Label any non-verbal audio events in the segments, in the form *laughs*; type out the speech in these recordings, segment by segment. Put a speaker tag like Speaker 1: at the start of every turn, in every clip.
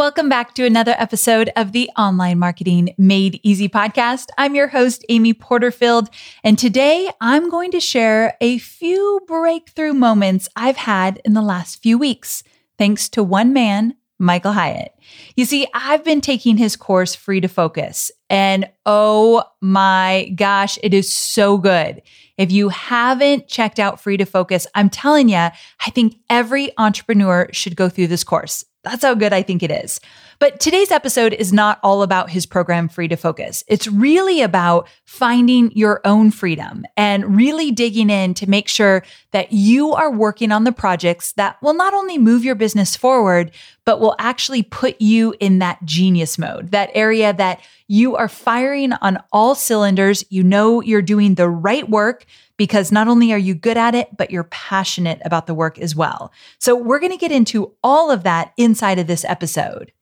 Speaker 1: Welcome back to another episode of the Online Marketing Made Easy podcast. I'm your host, Amy Porterfield, and today I'm going to share a few breakthrough moments I've had in the last few weeks, thanks to one man, Michael Hyatt. You see, I've been taking his course, Free to Focus, and oh my gosh, it is so good. If you haven't checked out Free to Focus, I'm telling you, I think every entrepreneur should go through this course. That's how good I think it is. But today's episode is not all about his program, Free to Focus. It's really about finding your own freedom and really digging in to make sure that you are working on the projects that will not only move your business forward, but will actually put you in that genius mode, that area that you are firing on all cylinders. You know you're doing the right work because not only are you good at it, but you're passionate about the work as well. So we're going to get into all of that inside of this episode.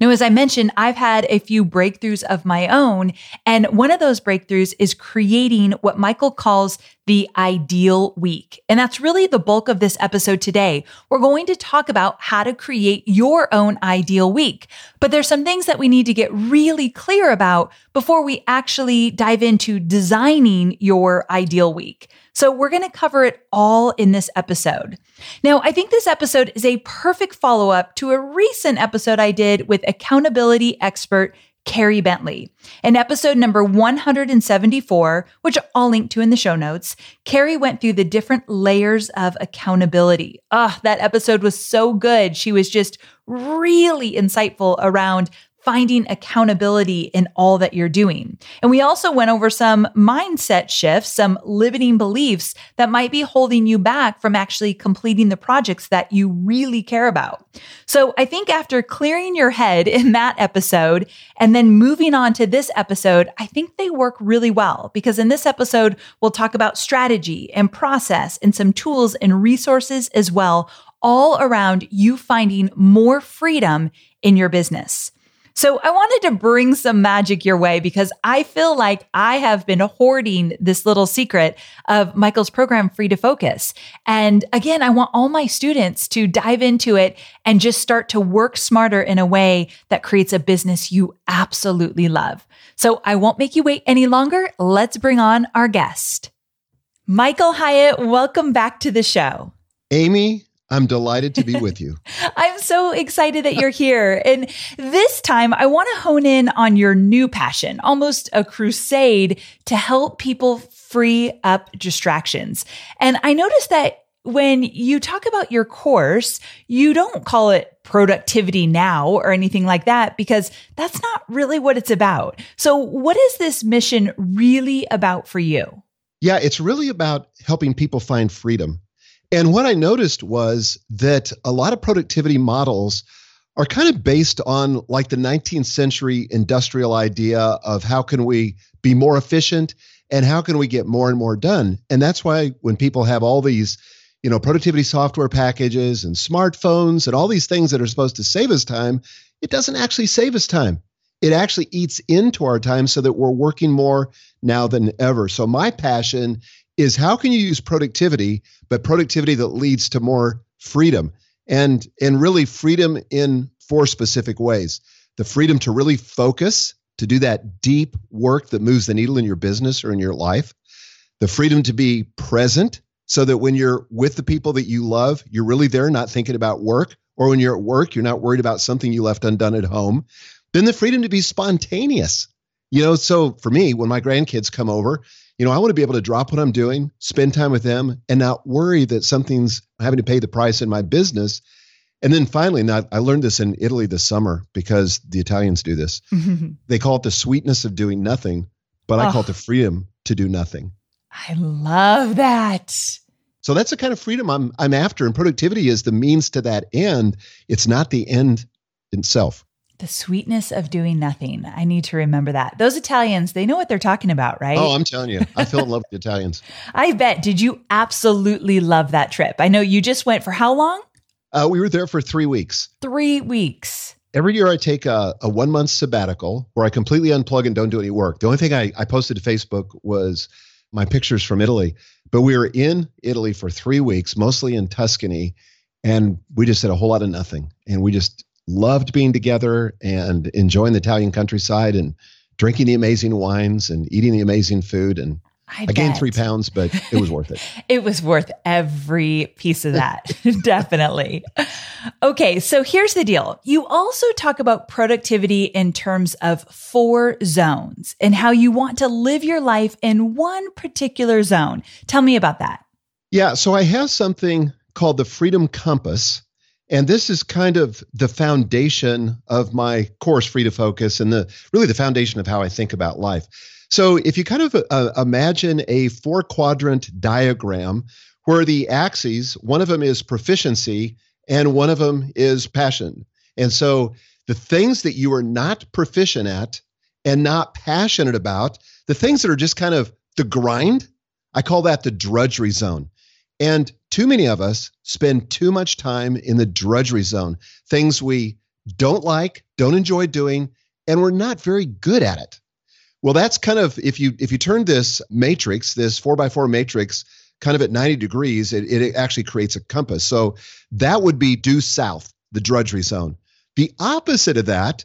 Speaker 1: Now, as I mentioned, I've had a few breakthroughs of my own. And one of those breakthroughs is creating what Michael calls the ideal week. And that's really the bulk of this episode today. We're going to talk about how to create your own ideal week. But there's some things that we need to get really clear about before we actually dive into designing your ideal week. So we're going to cover it all in this episode. Now, I think this episode is a perfect follow up to a recent episode I did with accountability expert Carrie Bentley. In episode number 174, which I'll link to in the show notes, Carrie went through the different layers of accountability. Ah, that episode was so good. She was just really insightful around finding accountability in all that you're doing. And we also went over some mindset shifts, some limiting beliefs that might be holding you back from actually completing the projects that you really care about. So I think after clearing your head in that episode and then moving on to this episode, I think they work really well because in this episode, we'll talk about strategy and process and some tools and resources as well, all around you finding more freedom in your business. So I wanted to bring some magic your way because I feel like I have been hoarding this little secret of Michael's program, Free to Focus. And again, I want all my students to dive into it and just start to work smarter in a way that creates a business you absolutely love. So I won't make you wait any longer. Let's bring on our guest. Michael Hyatt, welcome back to the show.
Speaker 2: Amy, I'm delighted to be *laughs* with you.
Speaker 1: I'm so excited that you're here. And this time, I want to hone in on your new passion, almost a crusade to help people free up distractions. And I noticed that when you talk about your course, you don't call it productivity now or anything like that because that's not really what it's about. So, what is this mission really about for you?
Speaker 2: Yeah, it's really about helping people find freedom. And what I noticed was that a lot of productivity models are kind of based on like the 19th century industrial idea of how can we be more efficient and how can we get more and more done. And that's why when people have all these, you know, productivity software packages and smartphones and all these things that are supposed to save us time, it doesn't actually save us time. It actually eats into our time so that we're working more now than ever. So my passion is how can you use productivity, but productivity that leads to more freedom and and really freedom in four specific ways. The freedom to really focus, to do that deep work that moves the needle in your business or in your life. The freedom to be present so that when you're with the people that you love, you're really there not thinking about work or when you're at work, you're not worried about something you left undone at home. Then the freedom to be spontaneous. You know, so for me, when my grandkids come over, you know, I want to be able to drop what I'm doing, spend time with them, and not worry that something's having to pay the price in my business. And then finally, not, I learned this in Italy this summer because the Italians do this. *laughs* they call it the sweetness of doing nothing, but I oh. call it the freedom to do nothing.
Speaker 1: I love that.
Speaker 2: So that's the kind of freedom I'm I'm after, and productivity is the means to that end. It's not the end itself.
Speaker 1: The sweetness of doing nothing. I need to remember that. Those Italians, they know what they're talking about, right?
Speaker 2: Oh, I'm telling you, I fell in love with the Italians. *laughs*
Speaker 1: I bet. Did you absolutely love that trip? I know you just went for how long?
Speaker 2: Uh, we were there for three weeks.
Speaker 1: Three weeks.
Speaker 2: Every year I take a, a one month sabbatical where I completely unplug and don't do any work. The only thing I, I posted to Facebook was my pictures from Italy. But we were in Italy for three weeks, mostly in Tuscany, and we just did a whole lot of nothing. And we just loved being together and enjoying the Italian countryside and drinking the amazing wines and eating the amazing food. And I, I gained three pounds, but it was worth it. *laughs*
Speaker 1: it was worth every piece of that. *laughs* Definitely. Okay. So here's the deal. You also talk about productivity in terms of four zones and how you want to live your life in one particular zone. Tell me about that.
Speaker 2: Yeah. So I have something called the Freedom Compass. And this is kind of the foundation of my course, Free to Focus, and the really the foundation of how I think about life. So if you kind of uh, imagine a four quadrant diagram where the axes, one of them is proficiency and one of them is passion. And so the things that you are not proficient at and not passionate about, the things that are just kind of the grind, I call that the drudgery zone. And too many of us spend too much time in the drudgery zone, things we don't like, don't enjoy doing, and we're not very good at it. Well, that's kind of if you if you turn this matrix, this four by four matrix, kind of at 90 degrees, it, it actually creates a compass. So that would be due south, the drudgery zone. The opposite of that,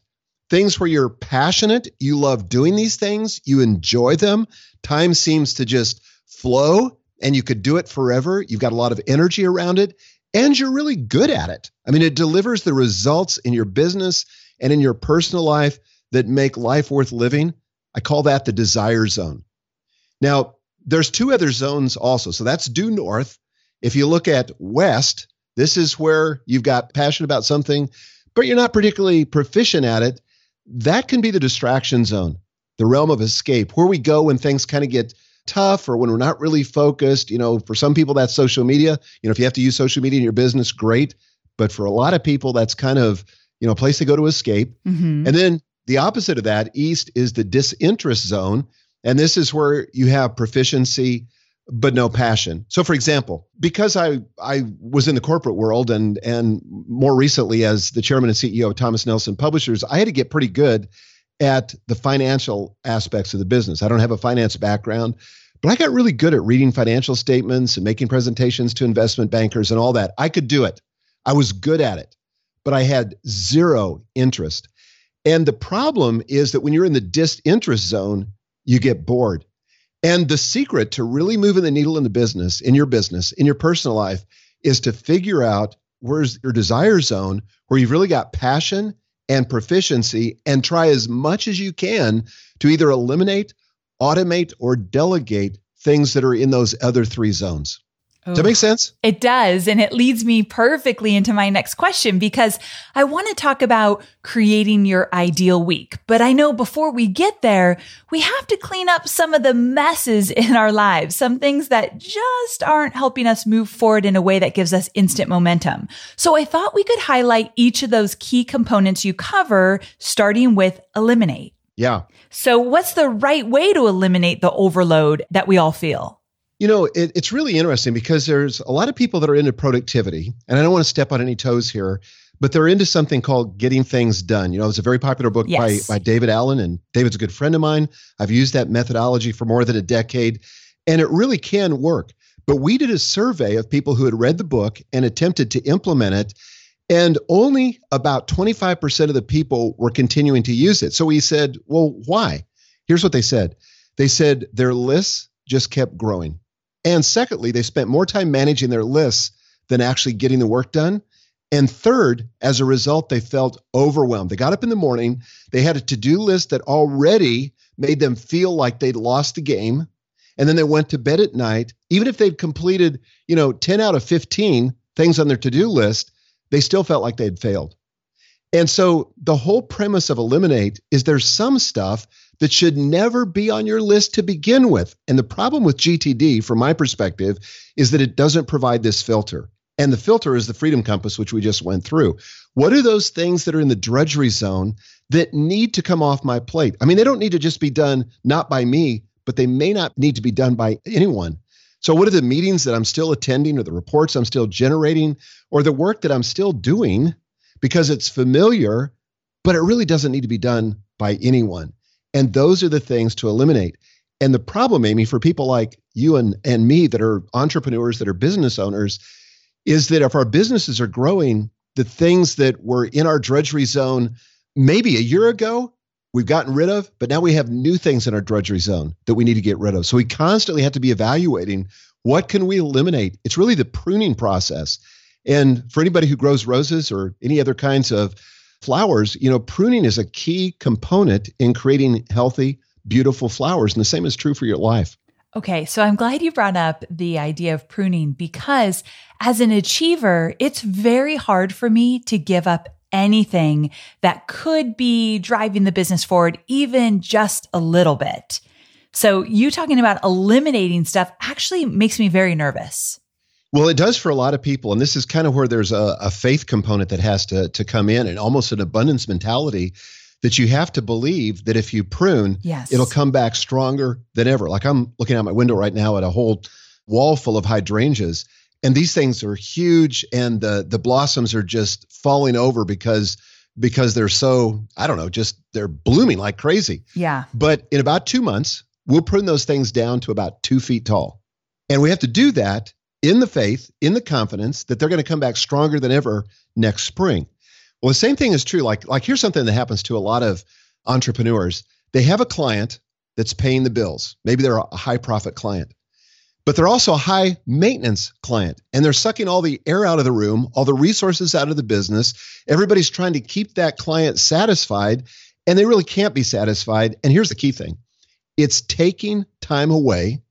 Speaker 2: things where you're passionate, you love doing these things, you enjoy them, time seems to just flow and you could do it forever. You've got a lot of energy around it and you're really good at it. I mean, it delivers the results in your business and in your personal life that make life worth living. I call that the desire zone. Now, there's two other zones also. So that's due north. If you look at west, this is where you've got passion about something, but you're not particularly proficient at it. That can be the distraction zone, the realm of escape, where we go when things kind of get tough or when we're not really focused. You know, for some people, that's social media. You know, if you have to use social media in your business, great. But for a lot of people, that's kind of, you know, a place to go to escape. Mm-hmm. And then the opposite of that, east, is the disinterest zone. And this is where you have proficiency but no passion. So for example, because I I was in the corporate world and and more recently as the chairman and CEO of Thomas Nelson Publishers, I had to get pretty good at the financial aspects of the business. I don't have a finance background, but I got really good at reading financial statements and making presentations to investment bankers and all that. I could do it. I was good at it, but I had zero interest. And the problem is that when you're in the disinterest zone, you get bored. And the secret to really moving the needle in the business, in your business, in your personal life, is to figure out where's your desire zone, where you've really got passion and proficiency, and try as much as you can to either eliminate, automate, or delegate things that are in those other three zones. Does that make sense?
Speaker 1: It does. And it leads me perfectly into my next question because I want to talk about creating your ideal week. But I know before we get there, we have to clean up some of the messes *laughs* in our lives, some things that just aren't helping us move forward in a way that gives us instant momentum. So I thought we could highlight each of those key components you cover, starting with eliminate.
Speaker 2: Yeah.
Speaker 1: So what's the right way to eliminate the overload that we all feel?
Speaker 2: You know, it, it's really interesting because there's a lot of people that are into productivity, and I don't want to step on any toes here, but they're into something called getting things done. You know, it's a very popular book yes. by, by David Allen, and David's a good friend of mine. I've used that methodology for more than a decade, and it really can work. But we did a survey of people who had read the book and attempted to implement it, and only about 25% of the people were continuing to use it. So we said, well, why? Here's what they said they said their lists just kept growing. And secondly, they spent more time managing their lists than actually getting the work done. And third, as a result, they felt overwhelmed. They got up in the morning, they had a to do list that already made them feel like they'd lost the game. And then they went to bed at night. Even if they'd completed, you know, 10 out of 15 things on their to do list, they still felt like they'd failed. And so the whole premise of Eliminate is there's some stuff that should never be on your list to begin with. And the problem with GTD, from my perspective, is that it doesn't provide this filter. And the filter is the freedom compass, which we just went through. What are those things that are in the drudgery zone that need to come off my plate? I mean, they don't need to just be done not by me, but they may not need to be done by anyone. So, what are the meetings that I'm still attending, or the reports I'm still generating, or the work that I'm still doing because it's familiar, but it really doesn't need to be done by anyone? And those are the things to eliminate. And the problem, Amy, for people like you and, and me that are entrepreneurs, that are business owners, is that if our businesses are growing, the things that were in our drudgery zone maybe a year ago, we've gotten rid of, but now we have new things in our drudgery zone that we need to get rid of. So we constantly have to be evaluating what can we eliminate? It's really the pruning process. And for anybody who grows roses or any other kinds of flowers, you know, pruning is a key component in creating healthy, beautiful flowers. And the same is true for your life.
Speaker 1: Okay, so I'm glad you brought up the idea of pruning because as an achiever, it's very hard for me to give up anything that could be driving the business forward, even just a little bit. So, you talking about eliminating stuff actually makes me very nervous.
Speaker 2: Well, it does for a lot of people. And this is kind of where there's a, a faith component that has to, to come in and almost an abundance mentality that you have to believe that if you prune,
Speaker 1: yes.
Speaker 2: it'll come back stronger than ever. Like I'm looking out my window right now at a whole wall full of hydrangeas, and these things are huge, and the the blossoms are just falling over because because they're so I don't know, just they're blooming like crazy.
Speaker 1: Yeah.
Speaker 2: But in about two months, we'll prune those things down to about two feet tall, and we have to do that in the faith, in the confidence that they're going to come back stronger than ever next spring. Well, the same thing is true. Like, like here's something that happens to a lot of entrepreneurs. They have a client that's paying the bills. Maybe they're a high profit client, but they're also a high maintenance client and they're sucking all the air out of the room, all the resources out of the business. Everybody's trying to keep that client satisfied and they really can't be satisfied. And here's the key thing it's taking time away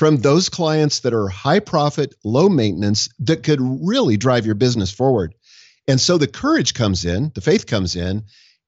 Speaker 2: from those clients that are high profit, low maintenance that could really drive your business forward. And so the courage comes in, the faith comes in,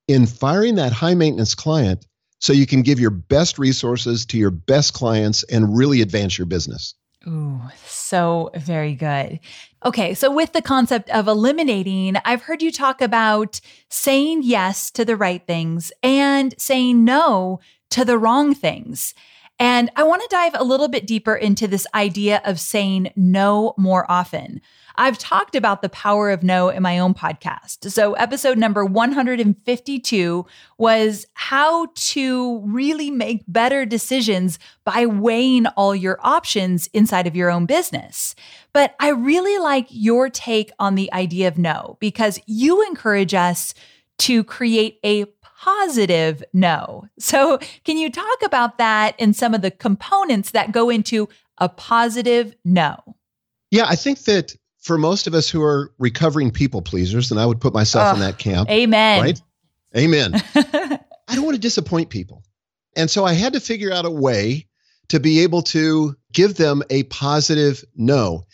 Speaker 2: in firing that high maintenance client so you can give your best resources to your best clients and really advance your business.
Speaker 1: Ooh, so very good. Okay, so with the concept of eliminating, I've heard you talk about saying yes to the right things and saying no to the wrong things. And I want to dive a little bit deeper into this idea of saying no more often. I've talked about the power of no in my own podcast. So, episode number 152 was how to really make better decisions by weighing all your options inside of your own business. But I really like your take on the idea of no because you encourage us to create a positive no. So, can you talk about that and some of the components that go into a positive no?
Speaker 2: Yeah, I think that for most of us who are recovering people pleasers, and I would put myself oh, in that camp.
Speaker 1: Amen.
Speaker 2: Right? Amen. *laughs* I don't want to disappoint people. And so I had to figure out a way to be able to give them a positive no.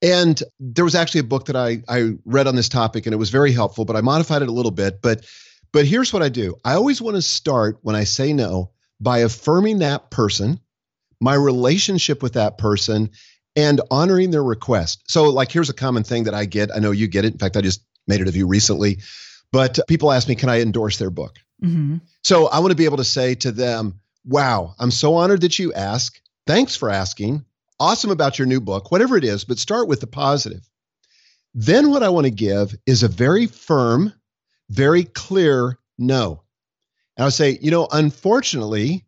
Speaker 2: And there was actually a book that I, I read on this topic and it was very helpful, but I modified it a little bit. But but here's what I do. I always want to start when I say no by affirming that person, my relationship with that person, and honoring their request. So, like, here's a common thing that I get. I know you get it. In fact, I just made it of you recently. But people ask me, can I endorse their book? Mm-hmm. So I want to be able to say to them, wow, I'm so honored that you ask. Thanks for asking. Awesome about your new book, whatever it is, but start with the positive. Then what I want to give is a very firm, very clear no. And I'll say, you know, unfortunately,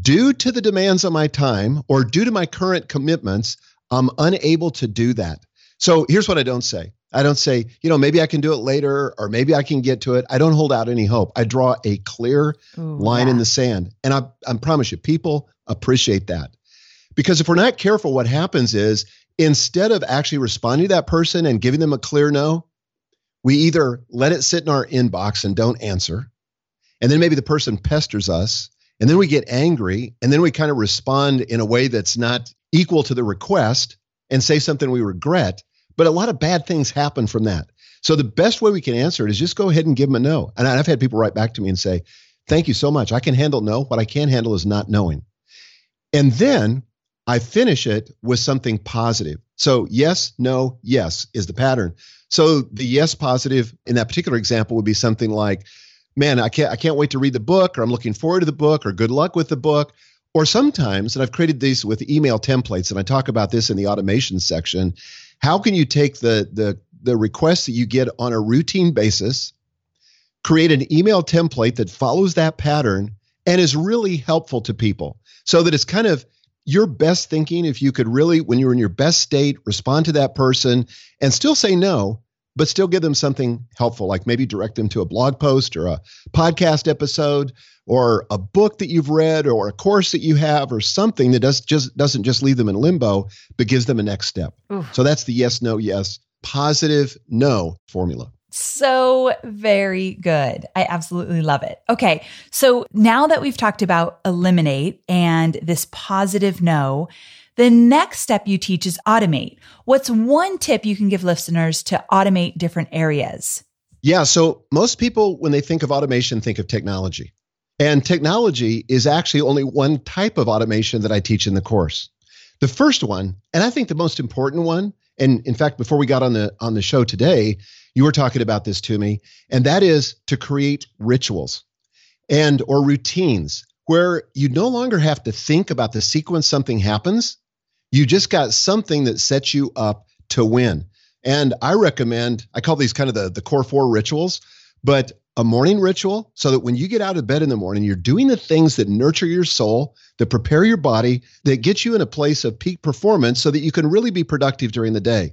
Speaker 2: due to the demands of my time or due to my current commitments, I'm unable to do that. So here's what I don't say I don't say, you know, maybe I can do it later or maybe I can get to it. I don't hold out any hope. I draw a clear Ooh, line yeah. in the sand. And I, I promise you, people appreciate that. Because if we're not careful, what happens is instead of actually responding to that person and giving them a clear no, we either let it sit in our inbox and don't answer. And then maybe the person pesters us. And then we get angry. And then we kind of respond in a way that's not equal to the request and say something we regret. But a lot of bad things happen from that. So the best way we can answer it is just go ahead and give them a no. And I've had people write back to me and say, Thank you so much. I can handle no. What I can't handle is not knowing. And then I finish it with something positive. So yes, no, yes is the pattern. So the yes positive in that particular example would be something like, man, I can't I can't wait to read the book, or I'm looking forward to the book, or good luck with the book. Or sometimes, and I've created these with email templates, and I talk about this in the automation section, how can you take the the the requests that you get on a routine basis, create an email template that follows that pattern and is really helpful to people so that it's kind of your best thinking if you could really when you're in your best state respond to that person and still say no but still give them something helpful like maybe direct them to a blog post or a podcast episode or a book that you've read or a course that you have or something that does just doesn't just leave them in limbo but gives them a next step. Oof. So that's the yes no yes positive no formula.
Speaker 1: So very good. I absolutely love it. Okay. So now that we've talked about eliminate and this positive no, the next step you teach is automate. What's one tip you can give listeners to automate different areas?
Speaker 2: Yeah. So most people, when they think of automation, think of technology. And technology is actually only one type of automation that I teach in the course. The first one, and I think the most important one, and in fact, before we got on the on the show today, you were talking about this to me, and that is to create rituals and or routines where you no longer have to think about the sequence something happens. You just got something that sets you up to win. And I recommend, I call these kind of the, the core four rituals, but a morning ritual so that when you get out of bed in the morning, you're doing the things that nurture your soul, that prepare your body, that get you in a place of peak performance so that you can really be productive during the day.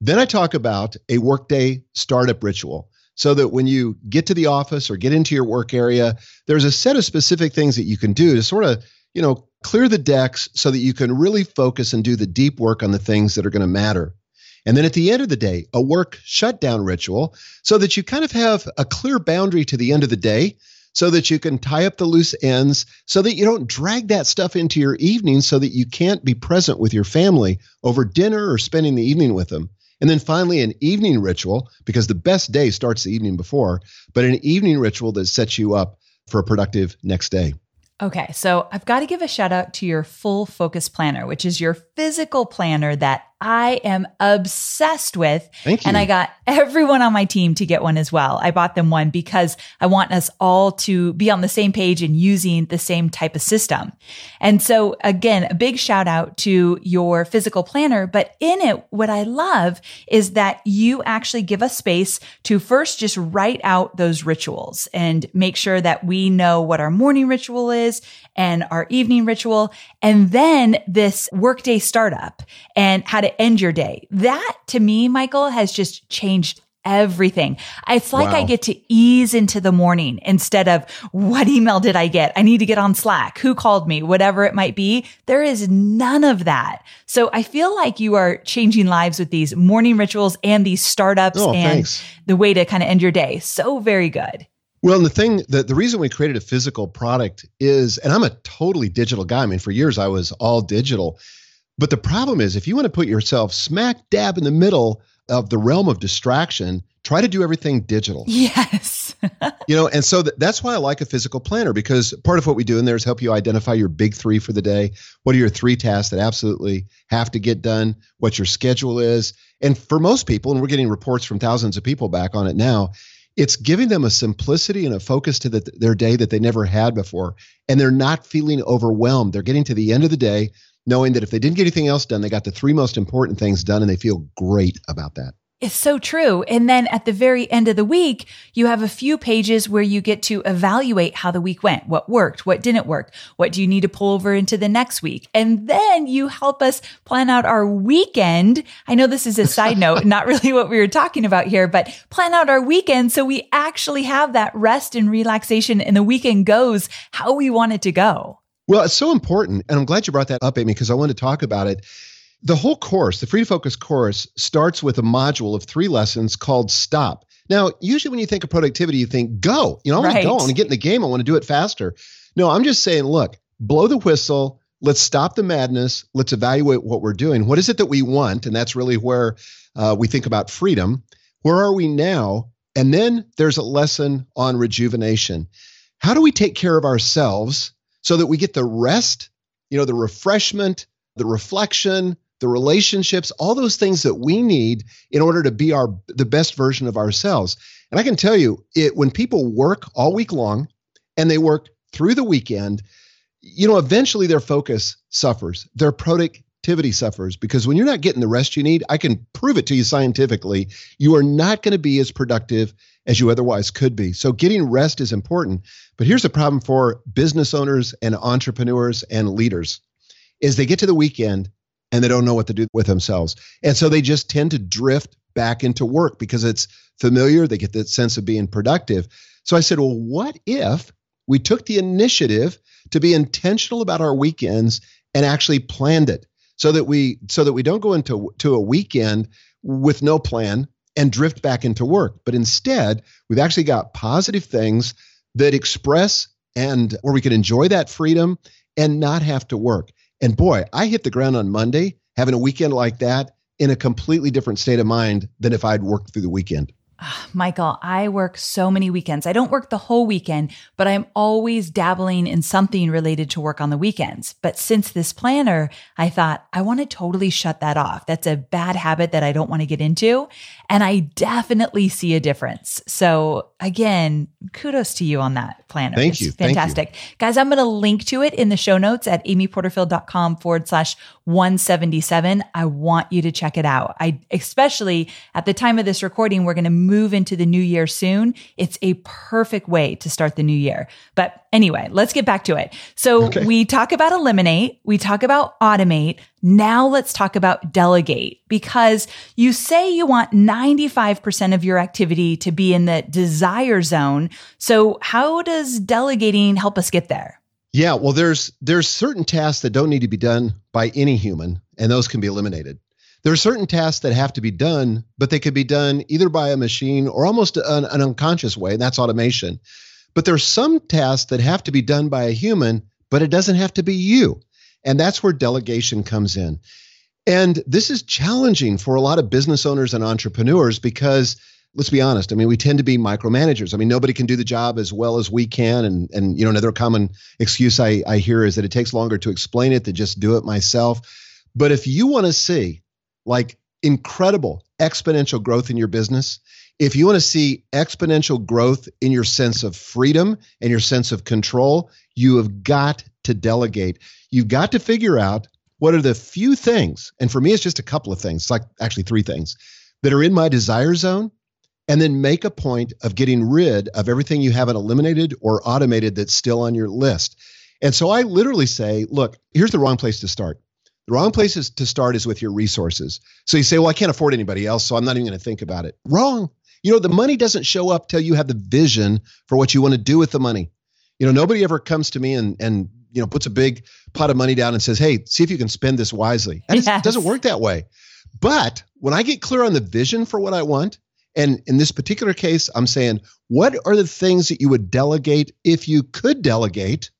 Speaker 2: Then I talk about a workday startup ritual so that when you get to the office or get into your work area, there's a set of specific things that you can do to sort of, you know, clear the decks so that you can really focus and do the deep work on the things that are going to matter. And then at the end of the day, a work shutdown ritual so that you kind of have a clear boundary to the end of the day so that you can tie up the loose ends so that you don't drag that stuff into your evening so that you can't be present with your family over dinner or spending the evening with them. And then finally, an evening ritual, because the best day starts the evening before, but an evening ritual that sets you up for a productive next day.
Speaker 1: Okay, so I've got to give a shout out to your full focus planner, which is your physical planner that I am obsessed with.
Speaker 2: Thank you.
Speaker 1: And I got everyone on my team to get one as well. I bought them one because I want us all to be on the same page and using the same type of system. And so again, a big shout out to your physical planner. But in it, what I love is that you actually give us space to first just write out those rituals and make sure that we know what our morning ritual is and our evening ritual. And then this workday startup and how to end your day. That to me, Michael, has just changed everything. It's like wow. I get to ease into the morning instead of what email did I get? I need to get on Slack. Who called me? Whatever it might be. There is none of that. So I feel like you are changing lives with these morning rituals and these startups oh, and thanks. the way to kind of end your day. So very good.
Speaker 2: Well, and the thing that the reason we created a physical product is, and I'm a totally digital guy. I mean, for years I was all digital. But the problem is, if you want to put yourself smack dab in the middle of the realm of distraction, try to do everything digital.
Speaker 1: Yes. *laughs*
Speaker 2: you know, and so th- that's why I like a physical planner because part of what we do in there is help you identify your big three for the day. What are your three tasks that absolutely have to get done? What your schedule is. And for most people, and we're getting reports from thousands of people back on it now, it's giving them a simplicity and a focus to the, their day that they never had before. And they're not feeling overwhelmed. They're getting to the end of the day knowing that if they didn't get anything else done, they got the three most important things done and they feel great about that.
Speaker 1: It's so true. And then at the very end of the week, you have a few pages where you get to evaluate how the week went, what worked, what didn't work, what do you need to pull over into the next week. And then you help us plan out our weekend. I know this is a side *laughs* note, not really what we were talking about here, but plan out our weekend so we actually have that rest and relaxation and the weekend goes how we want it to go.
Speaker 2: Well, it's so important. And I'm glad you brought that up, Amy, because I want to talk about it. The whole course, the Free to Focus course, starts with a module of three lessons called Stop. Now, usually when you think of productivity, you think go. You know, I want to go. I want to get in the game. I want to do it faster. No, I'm just saying, look, blow the whistle. Let's stop the madness. Let's evaluate what we're doing. What is it that we want? And that's really where uh, we think about freedom. Where are we now? And then there's a lesson on rejuvenation. How do we take care of ourselves so that we get the rest, you know, the refreshment, the reflection, the relationships, all those things that we need in order to be our the best version of ourselves. And I can tell you, it when people work all week long and they work through the weekend, you know, eventually their focus suffers. Their productivity suffers because when you're not getting the rest you need, I can prove it to you scientifically, you are not going to be as productive as you otherwise could be. So getting rest is important. But here's the problem for business owners and entrepreneurs and leaders is they get to the weekend and they don't know what to do with themselves. And so they just tend to drift back into work because it's familiar, they get that sense of being productive. So I said, "Well, what if we took the initiative to be intentional about our weekends and actually planned it so that we so that we don't go into to a weekend with no plan and drift back into work. But instead, we've actually got positive things that express and where we can enjoy that freedom and not have to work. And boy, I hit the ground on Monday having a weekend like that in a completely different state of mind than if I'd worked through the weekend.
Speaker 1: Ah, Michael, I work so many weekends. I don't work the whole weekend, but I'm always dabbling in something related to work on the weekends. But since this planner, I thought I want to totally shut that off. That's a bad habit that I don't want to get into. And I definitely see a difference. So again, kudos to you on that planner.
Speaker 2: Thank
Speaker 1: it's
Speaker 2: you.
Speaker 1: Fantastic.
Speaker 2: Thank you.
Speaker 1: Guys, I'm going to link to it in the show notes at amyporterfield.com forward slash 177. I want you to check it out. I, especially at the time of this recording, we're going to move into the new year soon. It's a perfect way to start the new year. But anyway, let's get back to it. So okay. we talk about eliminate, we talk about automate. Now let's talk about delegate because you say you want 95% of your activity to be in the desire zone. So how does delegating help us get there?
Speaker 2: Yeah, well there's there's certain tasks that don't need to be done by any human and those can be eliminated. There are certain tasks that have to be done, but they could be done either by a machine or almost an, an unconscious way, and that's automation. But there are some tasks that have to be done by a human, but it doesn't have to be you. And that's where delegation comes in. And this is challenging for a lot of business owners and entrepreneurs because let's be honest. I mean, we tend to be micromanagers. I mean, nobody can do the job as well as we can. And and you know, another common excuse I, I hear is that it takes longer to explain it than just do it myself. But if you want to see like incredible exponential growth in your business, if you want to see exponential growth in your sense of freedom and your sense of control, you have got to delegate. You've got to figure out what are the few things, and for me, it's just a couple of things, it's like actually three things that are in my desire zone, and then make a point of getting rid of everything you haven't eliminated or automated that's still on your list. And so I literally say, look, here's the wrong place to start. The wrong place is to start is with your resources. So you say, well, I can't afford anybody else, so I'm not even going to think about it. Wrong. You know, the money doesn't show up till you have the vision for what you want to do with the money. You know, nobody ever comes to me and and you know puts a big pot of money down and says, "Hey, see if you can spend this wisely." Yes. It doesn't work that way. But when I get clear on the vision for what I want And in this particular case, I'm saying, what are the things that you would delegate if you could delegate?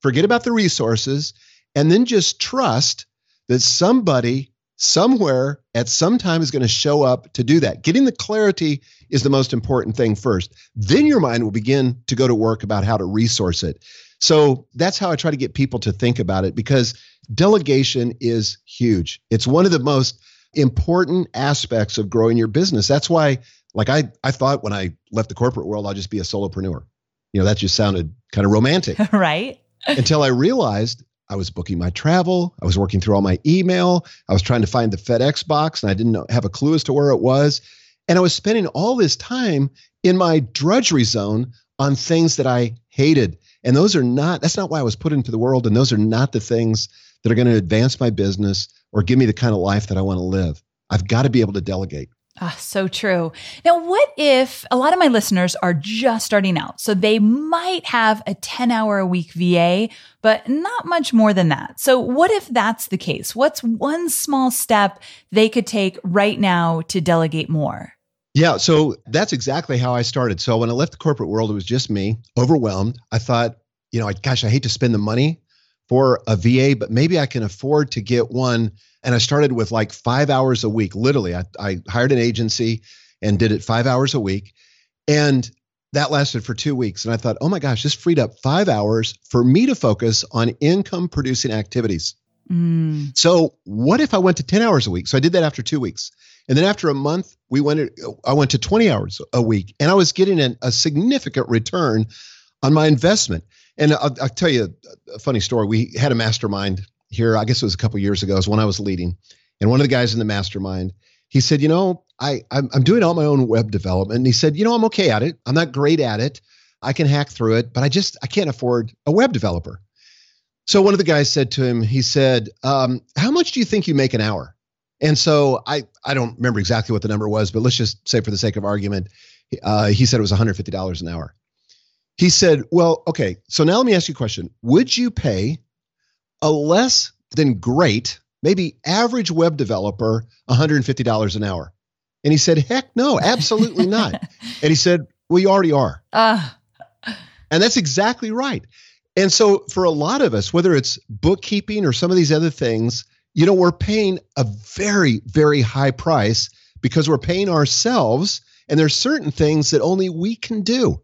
Speaker 2: Forget about the resources and then just trust that somebody somewhere at some time is going to show up to do that. Getting the clarity is the most important thing first. Then your mind will begin to go to work about how to resource it. So that's how I try to get people to think about it because delegation is huge. It's one of the most important aspects of growing your business. That's why, like, I, I thought when I left the corporate world, I'll just be a solopreneur. You know, that just sounded kind of romantic. *laughs*
Speaker 1: right.
Speaker 2: Until I realized I was booking my travel. I was working through all my email. I was trying to find the FedEx box and I didn't have a clue as to where it was. And I was spending all this time in my drudgery zone on things that I hated. And those are not, that's not why I was put into the world. And those are not the things that are going to advance my business or give me the kind of life that I want to live. I've got to be able to delegate.
Speaker 1: Ah, so true. Now, what if a lot of my listeners are just starting out? So they might have a 10 hour a week VA, but not much more than that. So what if that's the case? What's one small step they could take right now to delegate more?
Speaker 2: Yeah, so that's exactly how I started. So when I left the corporate world, it was just me, overwhelmed. I thought, you know, I, gosh, I hate to spend the money for a VA, but maybe I can afford to get one. And I started with like five hours a week. Literally, I, I hired an agency and did it five hours a week. And that lasted for two weeks. And I thought, oh my gosh, this freed up five hours for me to focus on income producing activities. Mm. So what if I went to 10 hours a week? So I did that after two weeks. And then after a month, we went, I went to 20 hours a week and I was getting an, a significant return on my investment. And I'll, I'll, tell you a funny story. We had a mastermind here. I guess it was a couple years ago. It was when I was leading, and one of the guys in the mastermind, he said, "You know, I I'm, I'm doing all my own web development." And he said, "You know, I'm okay at it. I'm not great at it. I can hack through it, but I just I can't afford a web developer." So one of the guys said to him, he said, um, "How much do you think you make an hour?" And so I I don't remember exactly what the number was, but let's just say for the sake of argument, uh, he said it was $150 an hour. He said, Well, okay, so now let me ask you a question. Would you pay a less than great, maybe average web developer $150 an hour? And he said, Heck no, absolutely *laughs* not. and he said, Well, you already are. Uh. And that's exactly right. And so for a lot of us, whether it's bookkeeping or some of these other things, you know, we're paying a very, very high price because we're paying ourselves. And there's certain things that only we can do.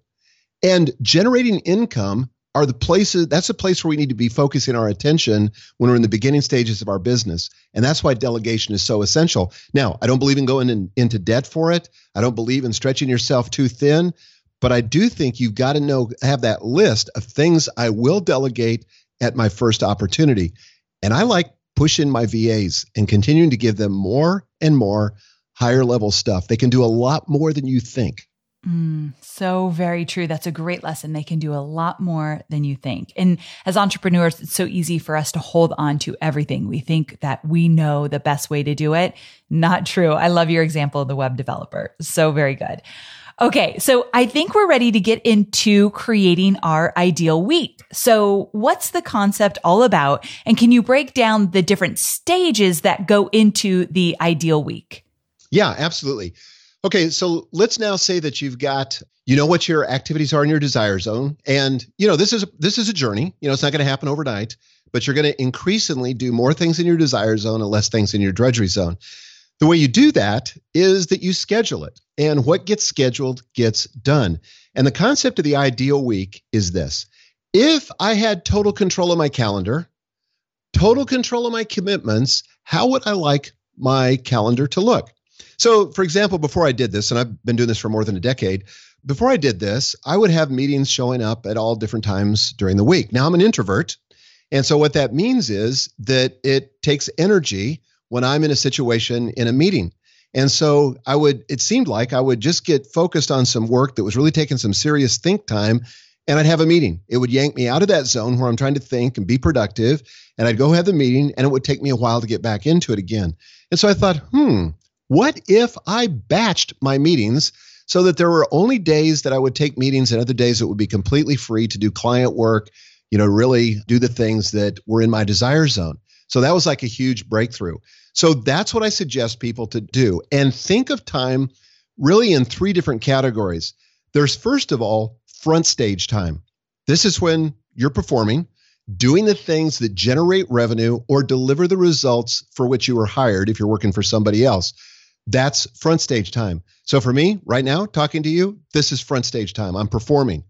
Speaker 2: And generating income are the places that's the place where we need to be focusing our attention when we're in the beginning stages of our business. And that's why delegation is so essential. Now i don't believe in going in, into debt for it. I don't believe in stretching yourself too thin. But i do think you've got to know have that list of things i will delegate at my first opportunity. And i like pushing my vas and continuing to give them more and more higher level stuff. They can do a lot more than you think
Speaker 1: Mm, so very true. That's a great lesson. They can do a lot more than you think. And as entrepreneurs, it's so easy for us to hold on to everything. We think that we know the best way to do it. Not true. I love your example of the web developer. So very good. Okay. So I think we're ready to get into creating our ideal week. So what's the concept all about? And can you break down the different stages that go into the ideal week?
Speaker 2: Yeah, absolutely. Okay, so let's now say that you've got you know what your activities are in your desire zone and you know this is this is a journey. You know it's not going to happen overnight, but you're going to increasingly do more things in your desire zone and less things in your drudgery zone. The way you do that is that you schedule it. And what gets scheduled gets done. And the concept of the ideal week is this. If I had total control of my calendar, total control of my commitments, how would I like my calendar to look? So, for example, before I did this, and I've been doing this for more than a decade, before I did this, I would have meetings showing up at all different times during the week. Now I'm an introvert. And so, what that means is that it takes energy when I'm in a situation in a meeting. And so, I would, it seemed like I would just get focused on some work that was really taking some serious think time, and I'd have a meeting. It would yank me out of that zone where I'm trying to think and be productive. And I'd go have the meeting, and it would take me a while to get back into it again. And so I thought, hmm, what if I batched my meetings so that there were only days that I would take meetings and other days it would be completely free to do client work, you know, really do the things that were in my desire zone. So that was like a huge breakthrough. So that's what I suggest people to do and think of time really in three different categories. There's first of all, front stage time. This is when you're performing, doing the things that generate revenue or deliver the results for which you were hired if you're working for somebody else. That's front stage time. So for me, right now, talking to you, this is front stage time. I'm performing.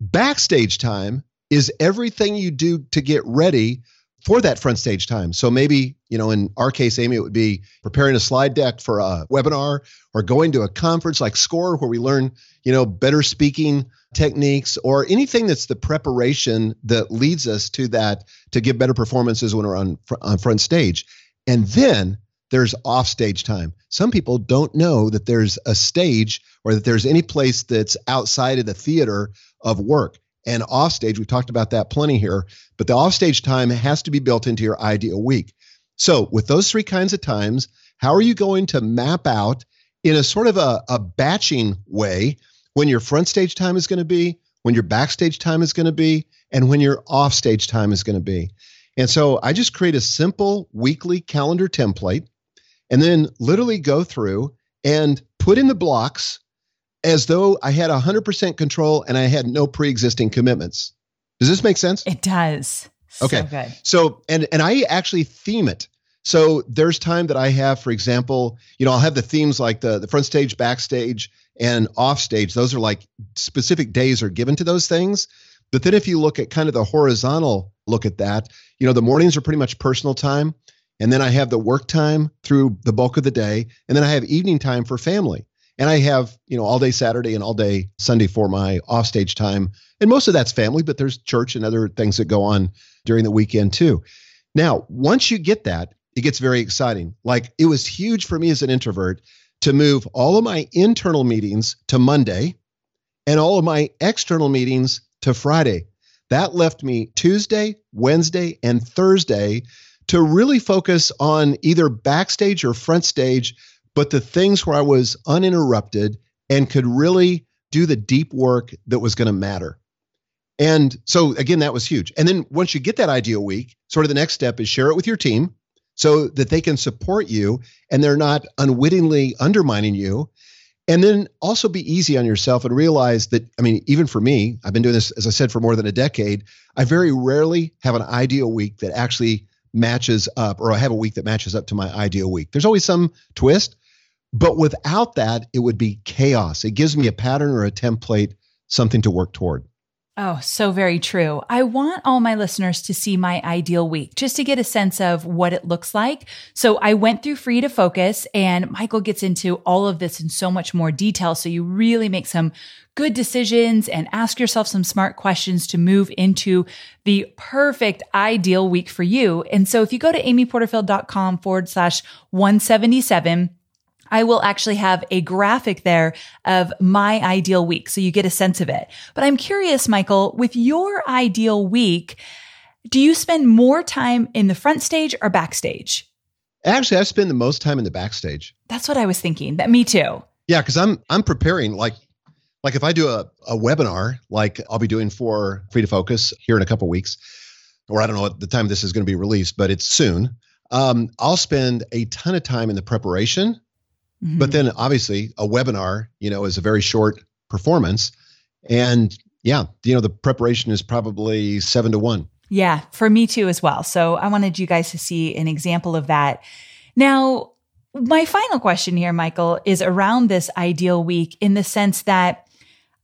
Speaker 2: Backstage time is everything you do to get ready for that front stage time. So maybe, you know, in our case, Amy, it would be preparing a slide deck for a webinar or going to a conference like SCORRE where we learn, you know, better speaking techniques or anything that's the preparation that leads us to that to give better performances when we're on, on front stage. And then there's off stage time. Some people don't know that there's a stage or that there's any place that's outside of the theater of work and offstage. We've talked about that plenty here, but the offstage time has to be built into your ideal week. So, with those three kinds of times, how are you going to map out in a sort of a, a batching way when your front stage time is going to be, when your backstage time is going to be, and when your offstage time is going to be? And so, I just create a simple weekly calendar template and then literally go through and put in the blocks as though I had 100% control and I had no pre-existing commitments. Does this make sense?
Speaker 1: It does.
Speaker 2: Okay.
Speaker 1: So good.
Speaker 2: So and and I actually theme it. So there's time that I have, for example, you know, I'll have the themes like the the front stage, backstage, and off stage. Those are like specific days are given to those things. But then if you look at kind of the horizontal look at that, you know, the mornings are pretty much personal time. And then I have the work time through the bulk of the day. And then I have evening time for family. And I have, you know, all day Saturday and all day Sunday for my offstage time. And most of that's family, but there's church and other things that go on during the weekend too. Now, once you get that, it gets very exciting. Like it was huge for me as an introvert to move all of my internal meetings to Monday and all of my external meetings to Friday. That left me Tuesday, Wednesday, and Thursday to really focus on either backstage or front stage but the things where I was uninterrupted and could really do the deep work that was going to matter. And so, again, that was huge. And then once you get that ideal week, sort of the next step is share it with your team so that they can support you and they're not unwittingly undermining you. And then also be easy on yourself and realize that, I mean, even for me, I've been doing this, as I said, for more than a decade. I very rarely have an ideal week that actually matches up, or I have a week that matches up to my ideal week. There's always some twist, but without that, it would be chaos. It gives me a pattern or a template, something to work toward.
Speaker 1: Oh, so very true. I want all my listeners to see my ideal week just to get a sense of what it looks like. So I went through Free to Focus and Michael gets into all of this in so much more detail. So you really make some good decisions and ask yourself some smart questions to move into the perfect ideal week for you. And so if you go to amyporterfield.com forward slash 177, I will actually have a graphic there of my ideal week. So you get a sense of it. But I'm curious, Michael, with your ideal week, do you spend more time in the front stage or backstage?
Speaker 2: Actually, I spend the most time in the backstage.
Speaker 1: That's what I was thinking. That me too.
Speaker 2: Yeah, because I'm I'm preparing like like if I do a, a webinar like I'll be doing for Free to Focus here in a couple weeks, or I don't know what the time this is going to be released, but it's soon. Um, I'll spend a ton of time in the preparation Mm-hmm. But then obviously a webinar, you know, is a very short performance. And yeah, you know, the preparation is probably seven to one.
Speaker 1: Yeah, for me too as well. So I wanted you guys to see an example of that. Now, my final question here, Michael, is around this ideal week in the sense that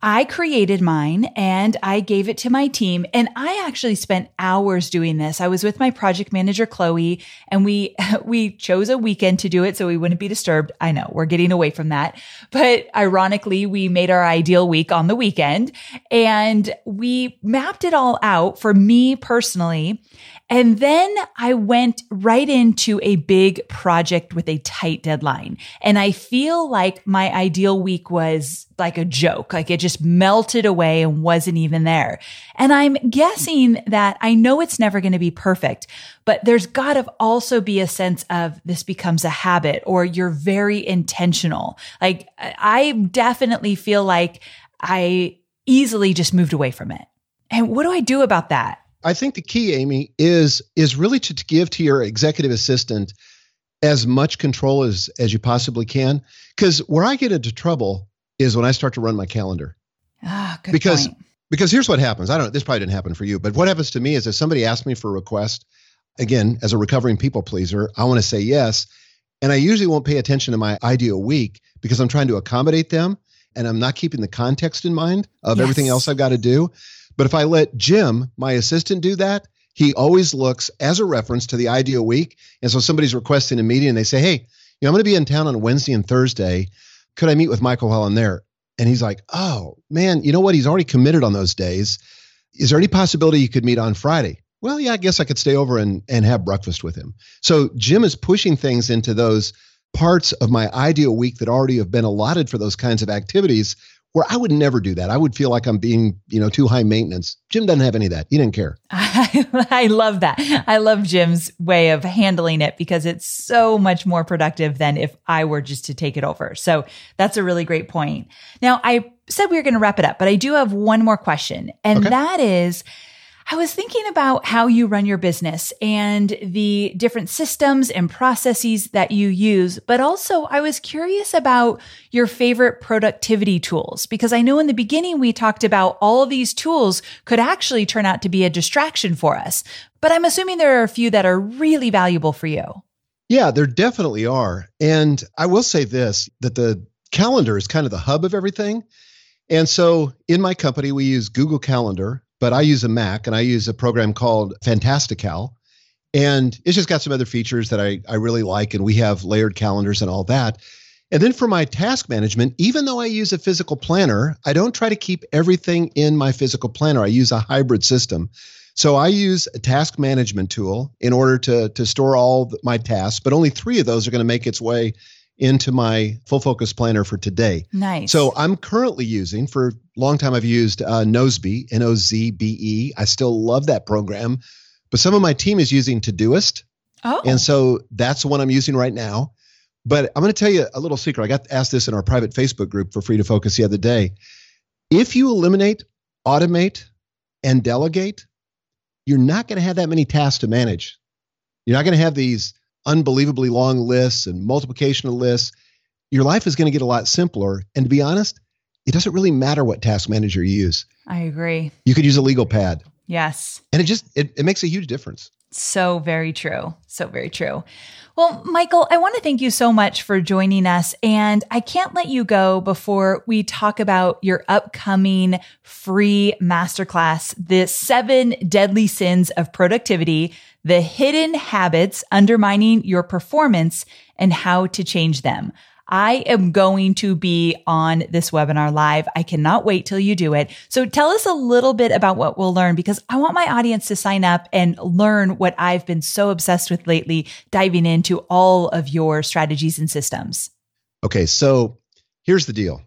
Speaker 1: I created mine and I gave it to my team. And I actually spent hours doing this. I was with my project manager, Chloe, and we, *laughs* we chose a weekend to do it so we wouldn't be disturbed. I know we're getting away from that, but ironically, we made our ideal week on the weekend and we mapped it all out for me personally. And then I went right into a big project with a tight deadline. And I feel like my ideal week was like a joke. Like it just melted away and wasn't even there. And I'm guessing that I know it's never going to be perfect, but there's got to also be a sense of this becomes a habit or you're very intentional. Like I definitely feel like I easily just moved away from it. And what do I do about that?
Speaker 2: I think the key, Amy, is is really to, to give to your executive assistant as much control as as you possibly can. Because where I get into trouble is when I start to run my calendar.
Speaker 1: Ah, good
Speaker 2: Because-
Speaker 1: point.
Speaker 2: Because here's what happens. I don't. This probably didn't happen for you, but what happens to me is if somebody asks me for a request, again, as a recovering people pleaser, I want to say yes, and I usually won't pay attention to my ideal week because I'm trying to accommodate them, and I'm not keeping the context in mind of everything else I've got to do. But if I let Jim, my assistant, do that, he always looks as a reference to the ideal week. And so somebody's requesting a meeting, and they say, "Hey, you know, I'm going to be in town on Wednesday and Thursday. Could I meet with Michael while I'm there?" And he's like, "Oh man, you know what? He's already committed on those days. Is there any possibility you could meet on Friday?" Well, yeah, I guess I could stay over and and have breakfast with him. So Jim is pushing things into those parts of my ideal week that already have been allotted for those kinds of activities where I would never do that. I would feel like I'm being, you know, too high maintenance. Jim doesn't have any of that. He didn't care.
Speaker 1: I, *laughs* I love that. I love Jim's way of handling it because it's so much more productive than if I were just to take it over. So that's a really great point. Now, I said we were going to wrap it up, but I do have one more question. And
Speaker 2: Okay.
Speaker 1: that is, I was thinking about how you run your business and the different systems and processes that you use, but also I was curious about your favorite productivity tools because I know in the beginning we talked about all these tools could actually turn out to be a distraction for us. But I'm assuming there are a few that are really valuable for you.
Speaker 2: Yeah, there definitely are. And I will say this that the calendar is kind of the hub of everything. And so in my company, we use Google Calendar, but I use a Mac and I use a program called Fantastical. And it's just got some other features that I, I really like. And we have layered calendars and all that. And then for my task management, even though I use a physical planner, I don't try to keep everything in my physical planner. I use a hybrid system. So I use a task management tool in order to, to store all my tasks, but only three of those are going to make its way into my full focus planner for today.
Speaker 1: Nice.
Speaker 2: So I'm currently using, for a long time, I've used uh, Nozbe, N O Z B E. I still love that program, but some of my team is using Todoist.
Speaker 1: oh,
Speaker 2: And so that's the one I'm using right now. But I'm going to tell you a little secret. I got asked this in our private Facebook group for Free to Focus the other day. If you eliminate, automate, and delegate, you're not going to have that many tasks to manage. You're not going to have these unbelievably long lists and multiplication of lists. Your life is going to get a lot simpler. And to be honest, it doesn't really matter what task manager you use.
Speaker 1: I agree.
Speaker 2: You could use a legal pad,
Speaker 1: Yes.
Speaker 2: and it just it, it makes a huge difference.
Speaker 1: So very true. So very true. Well, Michael, I want to thank you so much for joining us. And I can't let you go before we talk about your upcoming free masterclass, The Seven Deadly Sins of Productivity, the hidden habits undermining your performance and how to change them. I am going to be on this webinar live. I cannot wait till you do it. So tell us a little bit about what we'll learn because I want my audience to sign up and learn what I've been so obsessed with lately, diving into all of your strategies and systems.
Speaker 2: Okay, so here's the deal.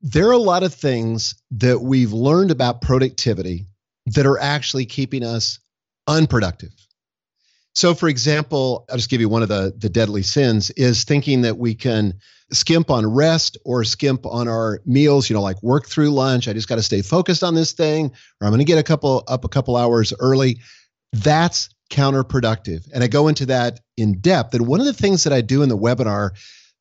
Speaker 2: There are a lot of things that we've learned about productivity that are actually keeping us unproductive. So, for example, I'll just give you one of the, the deadly sins is thinking that we can skimp on rest or skimp on our meals, you know, like work through lunch. I just got to stay focused on this thing, or I'm going to get a couple up a couple hours early. That's counterproductive. And I go into that in depth. And one of the things that I do in the webinar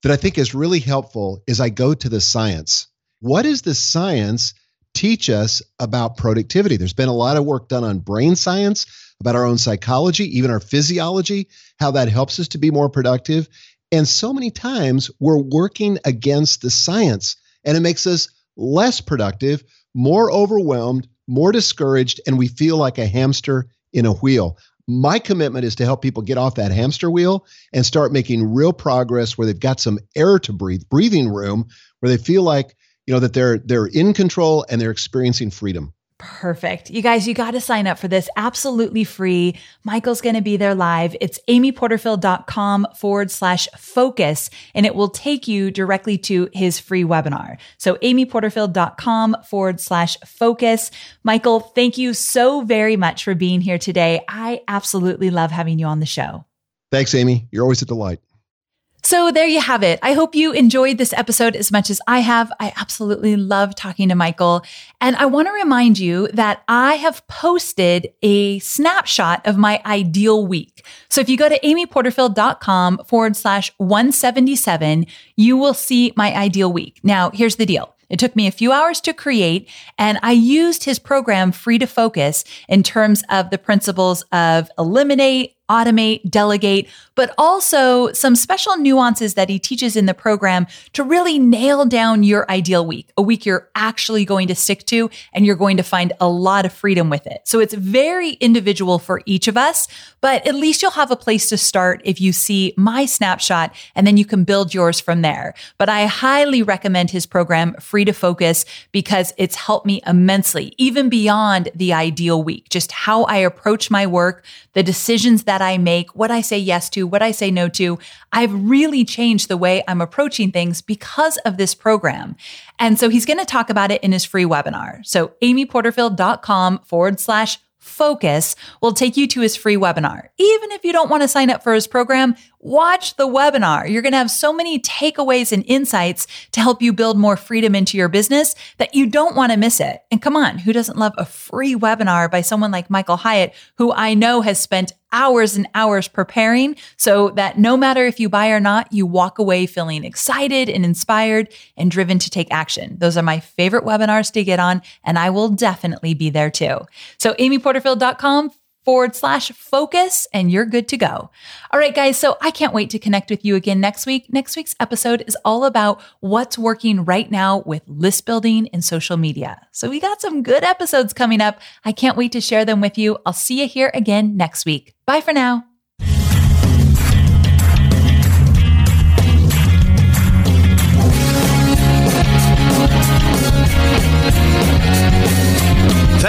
Speaker 2: that I think is really helpful is I go to the science. What does the science teach us about productivity? There's been a lot of work done on brain science, about our own psychology, even our physiology, how that helps us to be more productive. And so many times we're working against the science and it makes us less productive, more overwhelmed, more discouraged, and we feel like a hamster in a wheel. My commitment is to help people get off that hamster wheel and start making real progress where they've got some air to breathe, breathing room, where they feel like, you know, that they're they're in control and they're experiencing freedom.
Speaker 1: Perfect. You guys, you got to sign up for this absolutely free. Michael's going to be there live. It's amyporterfield.com forward slash focus, and it will take you directly to his free webinar. So amyporterfield.com forward slash focus. Michael, thank you so very much for being here today. I absolutely love having you on the show.
Speaker 2: Thanks, Amy. You're always a delight.
Speaker 1: So there you have it. I hope you enjoyed this episode as much as I have. I absolutely love talking to Michael. And I want to remind you that I have posted a snapshot of my ideal week. So if you go to amyporterfield.com forward slash 177, you will see my ideal week. Now, here's the deal. It took me a few hours to create, and I used his program Free to Focus in terms of the principles of eliminate, automate, delegate, but also some special nuances that he teaches in the program to really nail down your ideal week, a week you're actually going to stick to and you're going to find a lot of freedom with it. So it's very individual for each of us, but at least you'll have a place to start if you see my snapshot and then you can build yours from there. But I highly recommend his program, Free to Focus, because it's helped me immensely, even beyond the ideal week, just how I approach my work, the decisions that that I make, what I say yes to, what I say no to. I've really changed the way I'm approaching things because of this program. And so he's going to talk about it in his free webinar. So amyporterfield.com forward slash focus will take you to his free webinar. Even if you don't want to sign up for his program, watch the webinar. You're going to have so many takeaways and insights to help you build more freedom into your business that you don't want to miss it. And come on, who doesn't love a free webinar by someone like Michael Hyatt, who I know has spent hours and hours preparing so that no matter if you buy or not, you walk away feeling excited and inspired and driven to take action. Those are my favorite webinars to get on, and I will definitely be there too. So, amyporterfield.com forward slash focus and you're good to go. All right, guys. So I can't wait to connect with you again next week. Next week's episode is all about what's working right now with list building and social media. So we got some good episodes coming up. I can't wait to share them with you. I'll see you here again next week. Bye for now.